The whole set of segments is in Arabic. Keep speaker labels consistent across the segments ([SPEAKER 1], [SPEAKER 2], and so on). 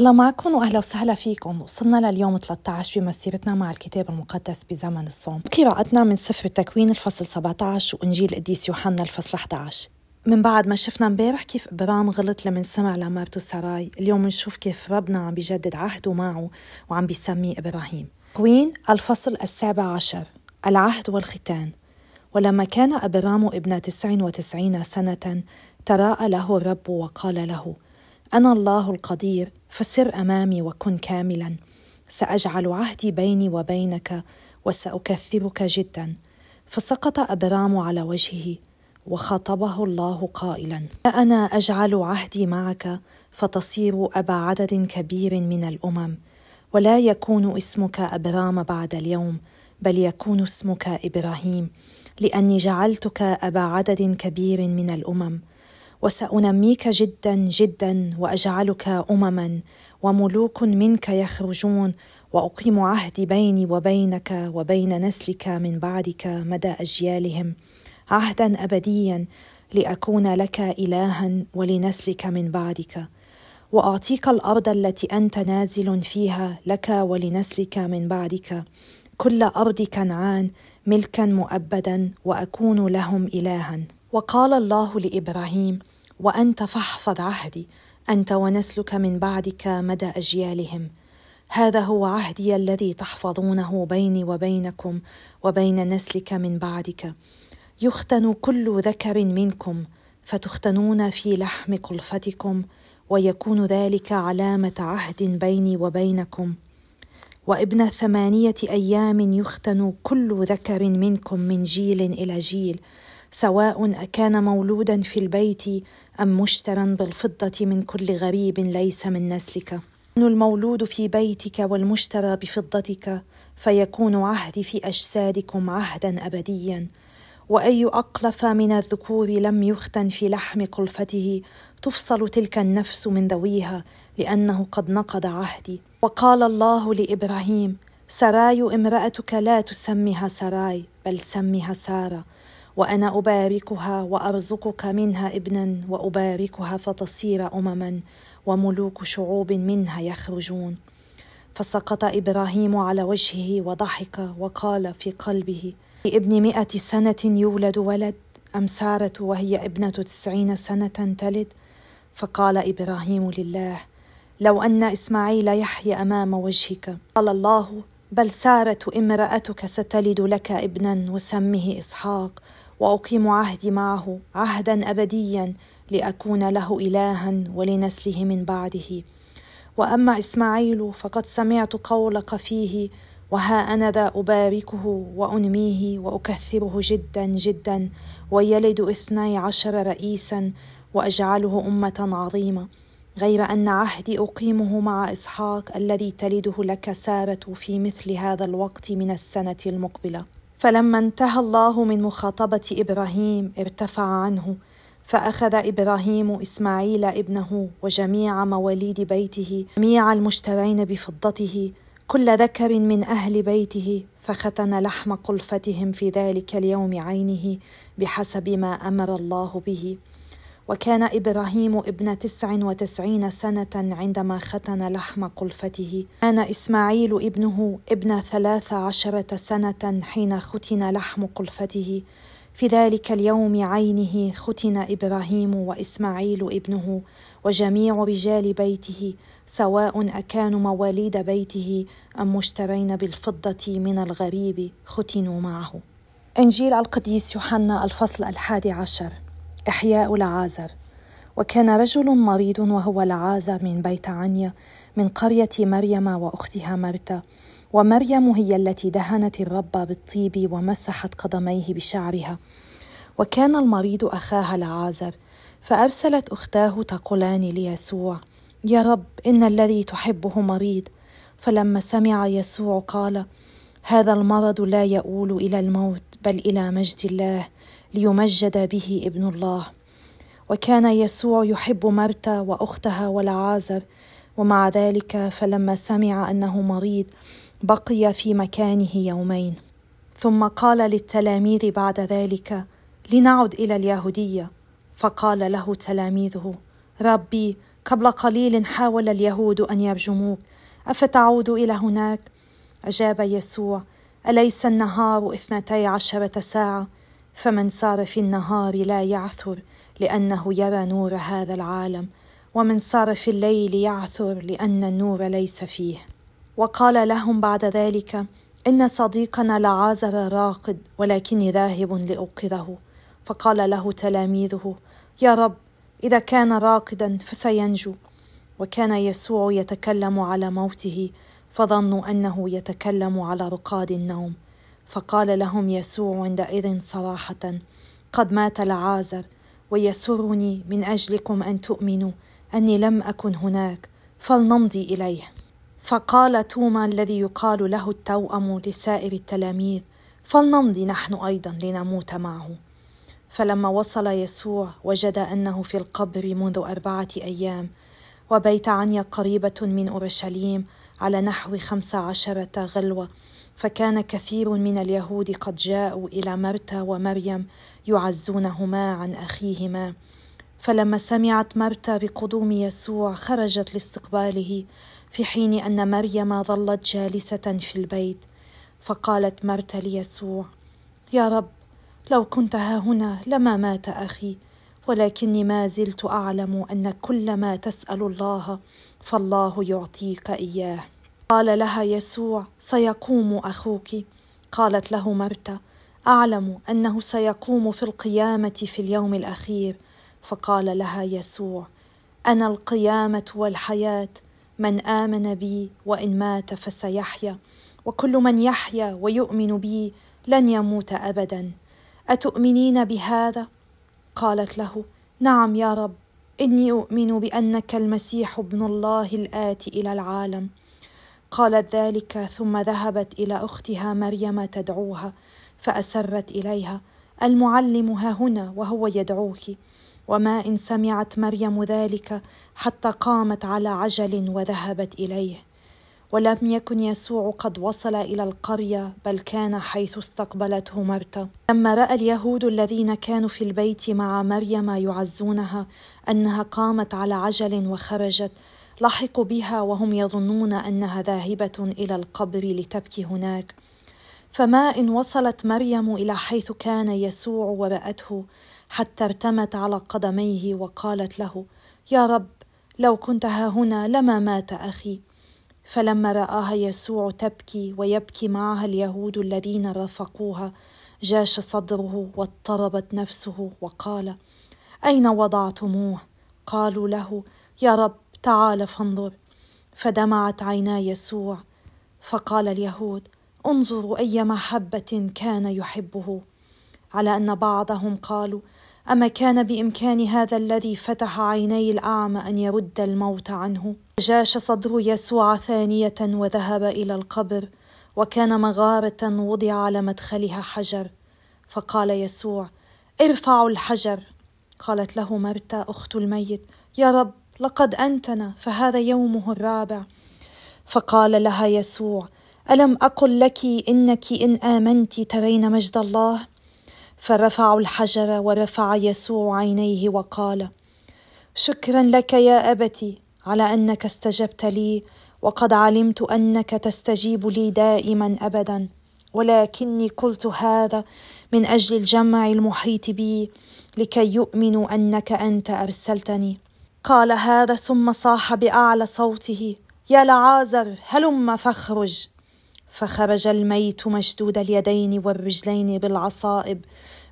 [SPEAKER 1] الله معكم واهلا وسهلا فيكم وصلنا لليوم 13 بمسيرتنا مع الكتاب المقدس بزمن الصوم. قراءتنا من سفر التكوين الفصل 17 وإنجيل القديس يوحنا الفصل 11 من بعد ما شفنا امبارح كيف إبرام غلط لمن سمع لمرته سراي اليوم نشوف كيف ربنا عم بيجدد عهده معه وعم بيسميه إبراهيم. تكوين الفصل السابع عشر العهد والختان. ولما كان إبرام ابن تسع وتسعين سنة تراءى له الرب وقال له أنا الله القدير فسر أمامي وكن كاملا. سأجعل عهدي بيني وبينك وساكثرك جدا. فسقط أبرام على وجهه وخاطبه الله قائلا. أنا أجعل عهدي معك فتصير أبا عدد كبير من الأمم. ولا يكون اسمك أبرام بعد اليوم بل يكون اسمك إبراهيم لأني جعلتك أبا عدد كبير من الأمم. وسأنميك جدا جدا وأجعلك امما وملوك منك يخرجون وأقيم عهدي بيني وبينك وبين نسلك من بعدك مدى أجيالهم. عهدا ابديا لأكون لك الها ولنسلك من بعدك. وأعطيك الأرض التي أنت نازل فيها لك ولنسلك من بعدك. كل أرض كنعان ملكا مؤبدا وأكون لهم الها. وقال الله لإبراهيم وأنت فاحفظ عهدي أنت ونسلك من بعدك مدى أجيالهم. هذا هو عهدي الذي تحفظونه بيني وبينكم وبين نسلك من بعدك. يختن كل ذكر منكم فتختنون في لحم قلفتكم ويكون ذلك علامة عهد بيني وبينكم. وابن ثمانيه أيام يختن كل ذكر منكم من جيل إلى جيل سواء أكان مولودا في البيت أم مشترا بالفضة من كل غريب ليس من نسلك. المولود في بيتك والمشترى بفضتك فيكون عهدي في أجسادكم عهدا أبديا. وأي أقلف من الذكور لم يختن في لحم قلفته تفصل تلك النفس من ذويها لأنه قد نقض عهدي. وقال الله لإبراهيم سراي امرأتك لا تسمها سراي بل سمها سارة. وأنا أباركها وأرزقك منها ابنا وأباركها فتصير أمما وملوك شعوب منها يخرجون. فسقط إبراهيم على وجهه وضحك وقال في قلبه لابن مئة سنة يولد ولد أم سارة وهي ابنة تسعين سنة تلد؟ فقال إبراهيم لله لو أن إسماعيل يحيى أمام وجهك. قال الله بل سارة امرأتك ستلد لك ابنا وسمه إسحاق وأقيم عهدي معه عهدا أبديا لأكون له إلها ولنسله من بعده. وأما إسماعيل فقد سمعت قولك فيه وها أنا ذا أباركه وأنميه وأكثره جدا جدا ويلد اثني عشر رئيسا وأجعله أمة عظيمة. غير أن عهدي أقيمه مع إسحاق الذي تلده لك سارة في مثل هذا الوقت من السنة المقبلة. فلما انتهى الله من مخاطبة إبراهيم ارتفع عنه فأخذ إبراهيم إسماعيل ابنه وجميع مواليد بيته جميع المشترين بفضته كل ذكر من أهل بيته فختن لحم قلفتهم في ذلك اليوم عينه بحسب ما أمر الله به. وكان إبراهيم ابن تسع وتسعين سنة عندما ختن لحم قلفته. كان إسماعيل ابنه ابن ثلاث عشره سنة حين ختن لحم قلفته. في ذلك اليوم عينه ختن إبراهيم وإسماعيل ابنه وجميع رجال بيته سواء أكانوا مواليد بيته أم مشترين بالفضة من الغريب ختنوا معه. إنجيل القديس يوحنا الفصل الحادي عشر. إحياء العازر وكان رجل مريض وهو العازر من بيت عنيا من قرية مريم وأختها مرتا. ومريم هي التي دهنت الرب بالطيب ومسحت قدميه بشعرها. وكان المريض أخاها العازر فأرسلت أختاه تقولان ليسوع يا رب إن الذي تحبه مريض. فلما سمع يسوع قال هذا المرض لا يؤول إلى الموت بل إلى مجد الله ليمجد به ابن الله. وكان يسوع يحب مرتا وأختها والعازر ومع ذلك فلما سمع أنه مريض بقي في مكانه يومين. ثم قال للتلاميذ بعد ذلك لنعد إلى اليهودية. فقال له تلاميذه ربي قبل قليل حاول اليهود أن يرجموك أفتعود إلى هناك؟ أجاب يسوع أليس النهار اثنتي عشرة ساعة؟ فمن سار في النهار لا يعثر لأنه يرى نور هذا العالم ومن سار في الليل يعثر لأن النور ليس فيه. وقال لهم بعد ذلك إن صديقنا لعازر راقد ولكني ذاهب لأوقظه. فقال له تلاميذه يا رب إذا كان راقدا فسينجو. وكان يسوع يتكلم على موته فظنوا أنه يتكلم على رقاد النوم. فقال لهم يسوع عندئذ صراحة قد مات لعازر ويسرني من أجلكم أن تؤمنوا أني لم أكن هناك فلنمضي إليه. فقال توما الذي يقال له التوأم لسائر التلاميذ فلنمضي نحن أيضا لنموت معه. فلما وصل يسوع وجد أنه في القبر منذ أربعة أيام وبيت عنيا قريبة من أورشليم على نحو خمس عشرة غلوة. فكان كثير من اليهود قد جاءوا إلى مرتا ومريم يعزونهما عن أخيهما. فلما سمعت مرتا بقدوم يسوع خرجت لاستقباله في حين أن مريم ظلت جالسة في البيت. فقالت مرتا ليسوع يا رب لو كنت ها هنا لما مات أخي ولكني ما زلت أعلم أن كل ما تسأل الله فالله يعطيك إياه. قال لها يسوع سيقوم أخوك. قالت له مرتا أعلم أنه سيقوم في القيامة في اليوم الأخير. فقال لها يسوع أنا القيامة والحياة. من آمن بي وإن مات فسيحيا. وكل من يحيا ويؤمن بي لن يموت أبدا. أتؤمنين بهذا؟ قالت له نعم يا رب. إني أؤمن بأنك المسيح ابن الله الآتي إلى العالم. قالت ذلك ثم ذهبت إلى أختها مريم تدعوها فأسرت إليها. المعلم ها هنا وهو يدعوك. وما إن سمعت مريم ذلك حتى قامت على عجل وذهبت إليه. ولم يكن يسوع قد وصل إلى القرية بل كان حيث استقبلته مرتا. لما رأى اليهود الذين كانوا في البيت مع مريم يعزونها أنها قامت على عجل وخرجت لحقوا بها وهم يظنون أنها ذاهبة إلى القبر لتبكي هناك. فما إن وصلت مريم إلى حيث كان يسوع ورأته حتى ارتمت على قدميه وقالت له يا رب لو كنت ها هنا لما مات أخي؟ فلما رآها يسوع تبكي ويبكي معها اليهود الذين رافقوها جاش صدره واضطربت نفسه وقال أين وضعتموه؟ قالوا له يا رب تعال فانظر. فدمعت عينا يسوع. فقال اليهود انظروا أي محبة كان يحبه. على أن بعضهم قالوا أما كان بإمكان هذا الذي فتح عيني الأعمى أن يرد الموت عنه؟ جاش صدر يسوع ثانية وذهب إلى القبر وكان مغارة وضع على مدخلها حجر. فقال يسوع ارفعوا الحجر. قالت له مرتا أخت الميت يا رب لقد انتن فهذا يومه الرابع. فقال لها يسوع ألم أقل لك إنك إن آمنت ترين مجد الله؟ فرفعوا الحجر ورفع يسوع عينيه وقال شكرا لك يا أبتي على أنك استجبت لي وقد علمت أنك تستجيب لي دائما ابدا. ولكني قلت هذا من أجل الجمع المحيط بي لكي يؤمنوا أنك أنت أرسلتني. قال هذا ثم صاح بأعلى صوته يا لعازر هلم فاخرج. فخرج الميت مشدود اليدين والرجلين بالعصائب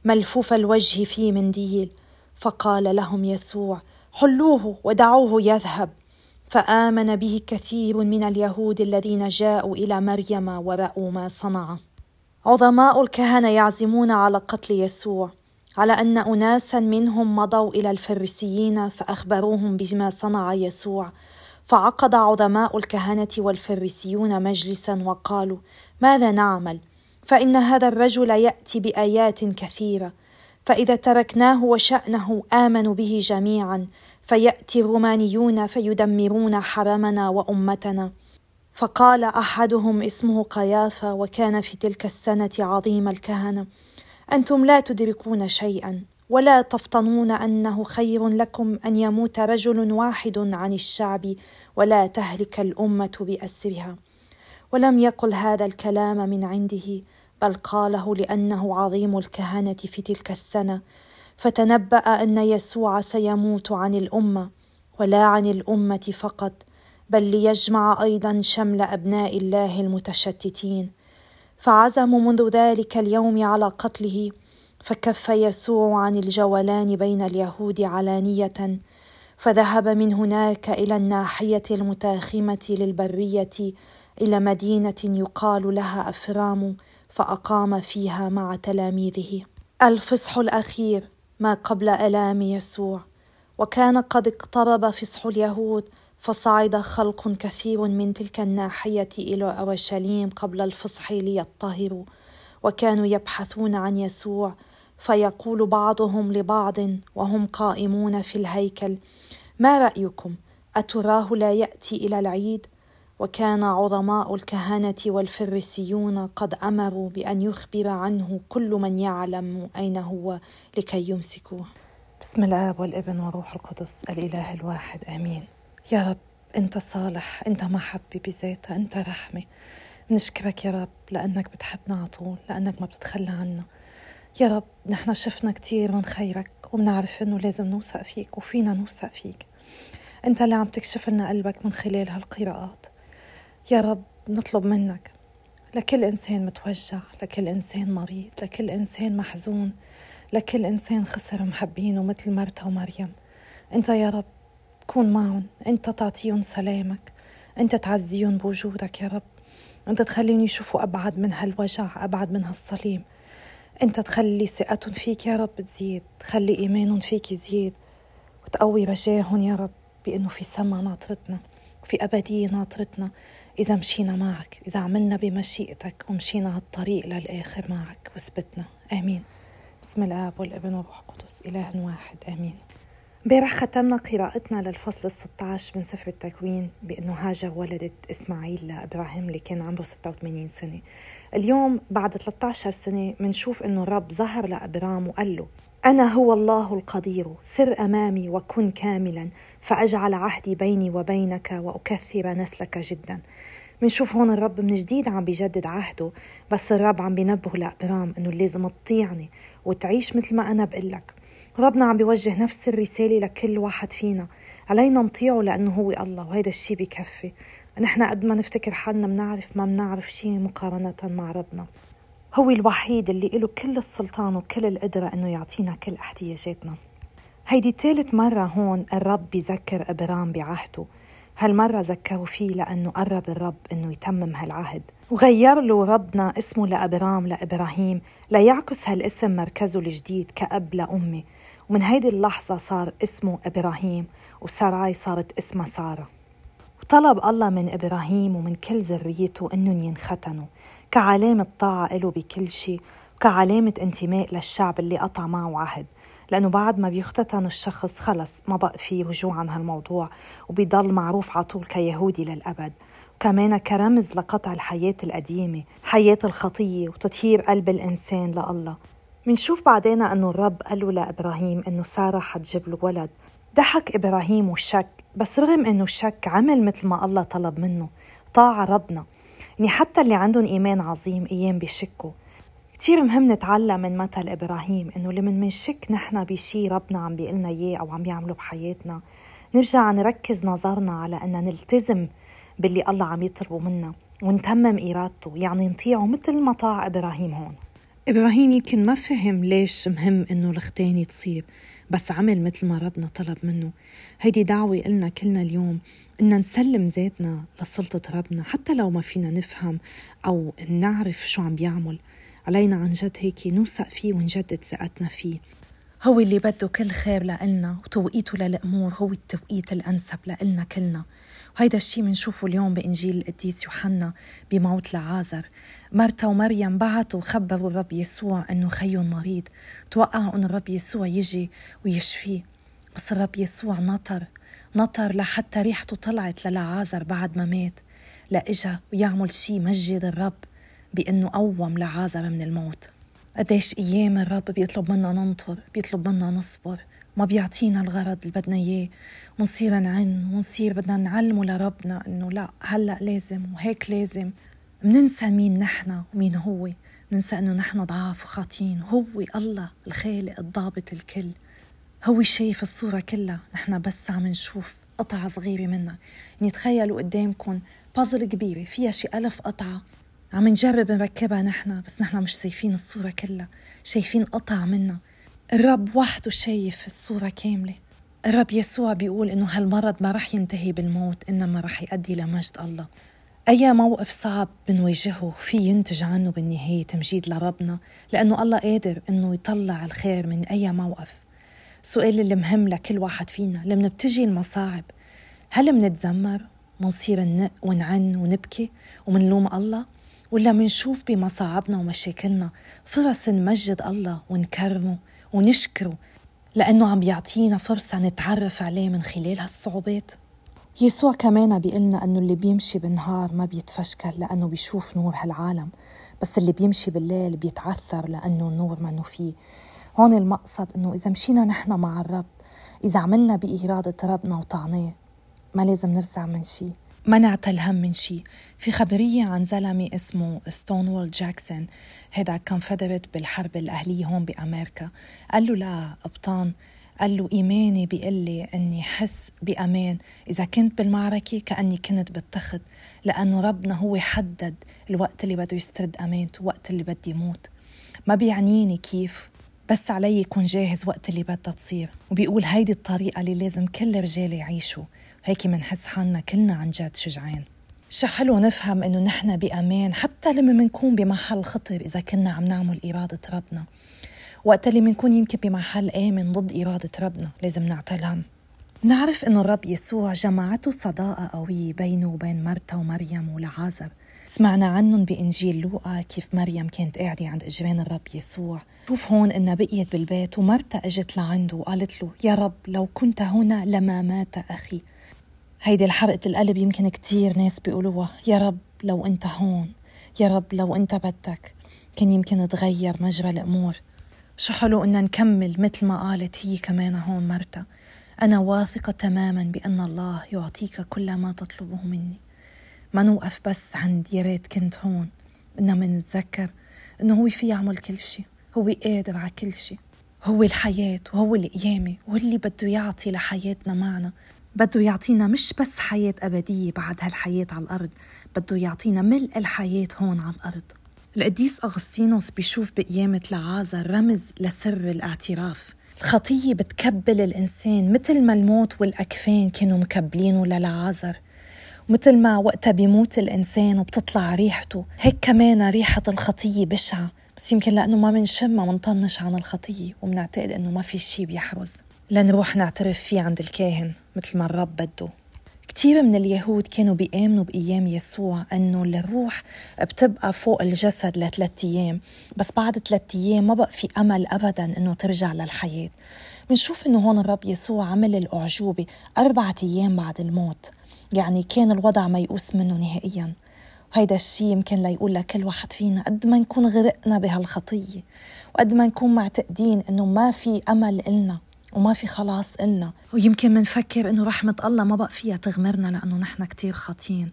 [SPEAKER 1] ملفوف الوجه في منديل. فقال لهم يسوع حلوة ودعوه يذهب. فآمن به كثير من اليهود الذين جاءوا إلى مريم ورأوا ما صنع. عظماء الكهنة يعزمون على قتل يسوع. على أن اناسا منهم مضوا إلى الفريسيين فأخبروهم بما صنع يسوع فعقد عظماء الكهنة والفريسيون مجلسا وقالوا ماذا نعمل؟ فإن هذا الرجل يأتي بآيات كثيرة. فإذا تركناه وشأنه امنوا به جميعا فيأتي الرومانيون فيدمرون حرمنا وأمتنا. فقال أحدهم اسمه قيافه وكان في تلك السنة عظيم الكهنة أنتم لا تدركون شيئا ولا تفطنون أنه خير لكم أن يموت رجل واحد عن الشعب ولا تهلك الأمة بأسرها. ولم يقل هذا الكلام من عنده بل قاله لأنه عظيم الكهنة في تلك السنة. فتنبأ أن يسوع سيموت عن الأمة ولا عن الأمة فقط بل ليجمع أيضا شمل أبناء الله المتشتتين. فعزموا منذ ذلك اليوم على قتله فكف يسوع عن الجولان بين اليهود علانية فذهب من هناك إلى الناحية المتاخمة للبرية إلى مدينة يقال لها أفرام فأقام فيها مع تلاميذه. الفصح الأخير ما قبل ألام يسوع وكان قد اقترب فصح اليهود فصعد خلق كثير من تلك الناحية إلى أورشليم قبل الفصح ليطهروا وكانوا يبحثون عن يسوع فيقول بعضهم لبعض وهم قائمون في الهيكل ما رأيكم؟ أتراه لا يأتي إلى العيد؟ وكان عظماء الكهنة والفريسيون قد أمروا بأن يخبر عنه كل من يعلم أين هو لكي يمسكوه. بسم الآب والابن والروح القدس الإله الواحد آمين. يا رب أنت صالح أنت محبه بذاتها أنت رحمه نشكرك يا رب لأنك بتحبنا على طول لأنك ما بتتخلى عنا. يا رب نحن شفنا كتير من خيرك وبنعرف إنه لازم نوثق فيك وفينا نوثق فيك. أنت اللي عم تكشف لنا قلبك من خلال هالقراءات. يا رب نطلب منك. لكل إنسان متوجع لكل إنسان مريض لكل إنسان محزون لكل إنسان خسر محبينه مثل مرتا ومريم. أنت يا رب تكون معهم. انت تعطيهم سلامك. انت تعزيهم بوجودك يا رب. انت تخليهم يشوفوا أبعد من هالوجع أبعد من هالصليب. انت تخلي ثقتهم فيك يا رب تزيد. تخلي إيمانهم فيك يزيد. وتقوي رجاهم يا رب بإنه في سما ناطرتنا وفي أبدية ناطرتنا. إذا مشينا معك إذا عملنا بمشيئتك ومشينا هالطريق للآخر معك وثبتنا. آمين. بسم الآب والابن والروح القدس إله واحد. آمين. امبارح ختمنا قراءتنا للفصل ال 16 من سفر التكوين بأنه هاجر ولدت إسماعيل لإبراهيم اللي كان عمره 86 سنة. اليوم بعد 13 سنة منشوف أنه الرب ظهر لإبرام وقال له أنا هو الله القدير سر أمامي وكن كاملا فأجعل عهدي بيني وبينك وأكثر نسلك جدا. منشوف هون الرب من جديد عم بيجدد عهده بس الرب عم بينبه لأبرام أنه لازم تطيعني وتعيش مثل ما أنا بقلك. ربنا عم بيوجه نفس الرسالة لكل واحد فينا. علينا نطيعه لأنه هو الله وهيدا الشيء بكفي. نحن قد ما نفتكر حالنا منعرف ما منعرف شيء مقارنة مع ربنا. هو الوحيد اللي له كل السلطان وكل القدرة إنه يعطينا كل احتياجاتنا. هيدي ثالث مرة هون الرب بيذكر إبرام بعهده. هالمرة ذكروا فيه لأنه قرب الرب إنه يتمم هالعهد. وغير له ربنا اسمه لأبرام لإبراهيم ليعكس هالاسم مركزه الجديد كأب لأمي. ومن هيدي اللحظة صار اسمه إبراهيم وساراي صارت اسمها سارة. وطلب الله من إبراهيم ومن كل ذريته إنهم ينختنوا كعلامة طاعة له بكل شيء وكعلامة انتماء للشعب اللي قطع معه عهد. لأنه بعد ما بيختتن الشخص خلص ما بقى فيه رجوع عن هالموضوع وبيضل معروف على طول كيهودي للأبد. وكمان كرمز لقطع الحياة القديمة حياة الخطية وتطهير قلب الإنسان لله. منشوف بعدين أنه الرب قال له لإبراهيم أنه سارة حتجيب له ولد. ضحك إبراهيم وشك بس رغم أنه الشك عمل مثل ما الله طلب منه. طاع ربنا. يعني حتى اللي عندهم إيمان عظيم أيام بيشكوا. كتير مهم نتعلم من مثل إبراهيم إنه لمن منشك نحن بشي ربنا عم بيقلنا إياه أو عم يعمله بحياتنا. نرجع نركز نظرنا على أن نلتزم باللي الله عم يطلبه منا ونتمم إرادته. يعني نطيعه مثل ما طاع إبراهيم هون. إبراهيم يمكن ما فهم ليش مهم إنه الختانة تصير بس عمل مثل ما ربنا طلب منه. هيدي دعوة إلنا كلنا اليوم إن نسلم ذاتنا لسلطة ربنا حتى لو ما فينا نفهم أو نعرف شو عم بيعمل. علينا عن جد هيك نوثق فيه ونجدد ثقتنا فيه. هو اللي بده كل خير لإلنا وتوقيته للأمور هو التوقيت الأنسب لإلنا كلنا. وهيدا الشيء بنشوفه اليوم بإنجيل القديس يوحنا بموت لعازر. مرتا ومريم بعتوا وخبروا الرب يسوع أنه خيهم مريض. توقعوا انه الرب يسوع يجي ويشفيه. بس الرب يسوع نطر نطر لحتى ريحته طلعت للعازر بعد ما مات. لإجا ويعمل شيء مجد الرب بأنه قوم لعازر من الموت. قديش أيام الرب بيطلب منا ننطر بيطلب منا نصبر. ما بيعطينا الغرض اللي بدنا إياه. ونصير نعن ونصير بدنا نعلمه لربنا إنه لا هلأ لازم وهيك لازم. مننسى مين نحن ومين هو. مننسى إنه نحن ضعاف وخاطين. هو الله الخالق الضابط الكل. هو شايف الصورة كلها. نحن بس عم نشوف قطعة صغيرة منها. يعني تخيلوا قدامكم بازل كبيرة. فيها شي ألف قطعة. عم نجرب نركبها نحن بس نحن مش شايفين الصورة كلها. شايفين قطع منها. الرب وحده شايف الصورة كاملة. الرب يسوع بيقول إنه هالمرض ما رح ينتهي بالموت إنما رح يؤدي لمجد الله. أي موقف صعب بنواجهه في ينتج عنه بالنهاية تمجيد لربنا لأنه الله قادر إنه يطلع الخير من أي موقف. السؤال اللي مهم لكل واحد فينا لما بتجي المصاعب هل منتذمر؟ منصير ننق ونعن ونبكي ومنلوم الله؟ ولا منشوف بمصاعبنا ومشاكلنا؟ فرص نمجد الله ونكرمه ونشكره لأنه عم بيعطينا فرصة نتعرف عليه من خلال هالصعوبات؟ يسوع كمان بيقلنا أنه اللي بيمشي بالنهار ما بيتفشكل لأنه بيشوف نور هالعالم بس اللي بيمشي بالليل بيتعثر لأنه النور منه فيه. هون المقصد أنه إذا مشينا نحن مع الرب إذا عملنا بإرادة ربنا وطعناه ما لازم نفزع من شي ما نعتل هم من شي. في خبرية عن زلمة اسمه ستونوول جاكسون هيدا كان فدرت بالحرب الأهلية هون بأمريكا قال له لا قبطان قال له إيماني بيقول لي أني حس بأمان. إذا كنت بالمعركة كأني كنت بالتخت. لأنه ربنا هو حدد الوقت اللي بده يسترد أمانته وقت اللي بدي موت ما بيعنيني كيف. بس علي يكون جاهز وقت اللي بدها تصير. وبيقول هيدي الطريقة اللي لازم كل الرجال يعيشوا. هيك منحس حالنا كلنا عن جد شجعان شو حلو نفهم إنه نحن بأمان حتى لما منكون بمحل خطر إذا كنا عم نعمل إرادة ربنا. وقت اللي منكون يمكن بمحل آمن ضد إرادة ربنا لازم نعطي هم. نعرف إنه الرب يسوع جمعته صداقة قوية بينه وبين مرتا ومريم ولعازر سمعنا عنهم بإنجيل لوقا كيف مريم كانت قاعدة عند إجرين الرب يسوع. شوف هون إنها بقيت بالبيت ومرتا أجت لعنده وقالت له يا رب لو كنت هنا لما مات أخي. هيدي الحرقة القلب يمكن كتير ناس بيقولوها يا رب لو أنت هون يا رب لو أنت بدك. كان يمكن تغير مجرى الأمور. شو حلو إن نكمل مثل ما قالت هي كمان هون مرتا. أنا واثقة تماما بأن الله يعطيك كل ما تطلبه مني. ما نوقف بس عند يا ريت كنت هون. إنما نتذكر إنه هو في يعمل كل شيء هو قادر على كل شيء هو الحياة وهو القيامة واللي بده يعطي لحياتنا معنا. بده يعطينا مش بس حياة أبدية بعد هالحياة على الأرض بده يعطينا ملء الحياة هون على الأرض. القديس أغسطينوس بيشوف بقيامة لعازر رمز لسر الاعتراف. الخطية بتكبل الإنسان مثل ما الموت والأكفان كانوا مكبلينه للعازر مثل ما وقتها بيموت الإنسان وبتطلع ريحته هيك كمان ريحة الخطية بشعة. بس يمكن لأنه ما منشمها منطنش عن الخطية ومنعتقد إنه ما في شي بيحرز. لنروح نعترف فيه عند الكاهن مثل ما الرب بده. كثير من اليهود كانوا بيآمنوا بأيام يسوع أنه الروح بتبقى فوق الجسد لثلاث أيام بس بعد ثلاث أيام ما بقى في أمل أبدا أنه ترجع للحياة. بنشوف أنه هون الرب يسوع عمل الأعجوبة أربعة أيام بعد الموت يعني كان الوضع ميؤوس منه نهائيا. هيدا الشيء يمكن ليقول لكل واحد فينا قد ما نكون غرقنا بهالخطية وقد ما نكون معتقدين إنه ما في أمل إلنا. وما في خلاص إلنا. ويمكن منفكر إنه رحمة الله ما بقى فيها تغمرنا لأنه نحن كتير خاطين.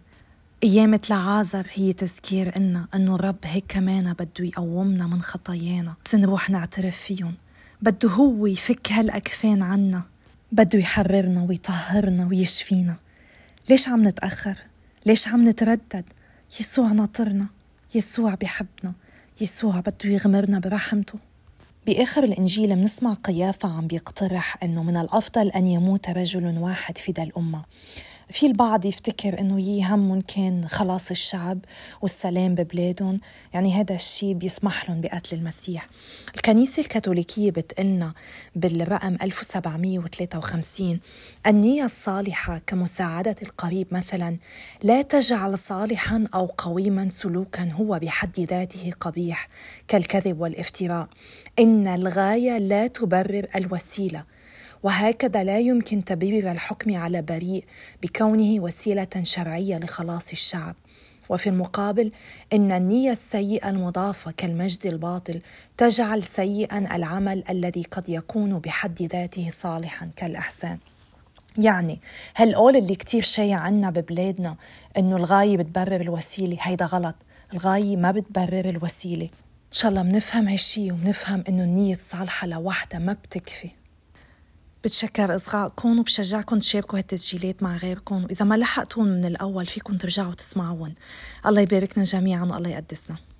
[SPEAKER 1] أيامة لعازر هي تذكير إلنا إنه الرب هيك كمان بده يقومنا من خطايانا. بس نروح نعترف فيهم. بده هو يفك هالأكفان عنا. بده يحررنا ويطهرنا ويشفينا. ليش عم نتأخر؟ ليش عم نتردد؟ يسوع ناطرنا. يسوع بحبنا. يسوع بده يغمرنا برحمته. بآخر الإنجيل منسمع قيافة عم بيقترح أنه من الأفضل أن يموت رجل واحد فدى الأمة. في البعض يفتكر إنه يي همهم كان خلاص الشعب والسلام ببلادهم. يعني هذا الشيء بيسمح لهم بقتل المسيح. الكنيسة الكاثوليكية بتقلنا بالرقم 1753 النية الصالحة كمساعدة القريب مثلا لا تجعل صالحا أو قويما سلوكا هو بحد ذاته قبيح كالكذب والافتراء. إن الغاية لا تبرر الوسيلة. وهكذا لا يمكن تبرير الحكم على بريء بكونه وسيلة شرعية لخلاص الشعب. وفي المقابل إن النية السيئة المضافة كالمجد الباطل تجعل سيئا العمل الذي قد يكون بحد ذاته صالحا كالإحسان. يعني هالقول اللي كتير شيع عنا ببلادنا إنه الغاية بتبرر الوسيلة؟ هيدا غلط. الغاية ما بتبرر الوسيلة. إن شاء الله بنفهم هالشي وبنفهم إنه النية الصالحة لوحدها ما بتكفي. بتشكر إصغائكم وبشجعكم تشاركوا هالتسجيلات مع غيركم. وإذا ما لحقتون من الأول فيكم ترجعوا تسمعون. الله يباركنا جميعا والله يقدسنا.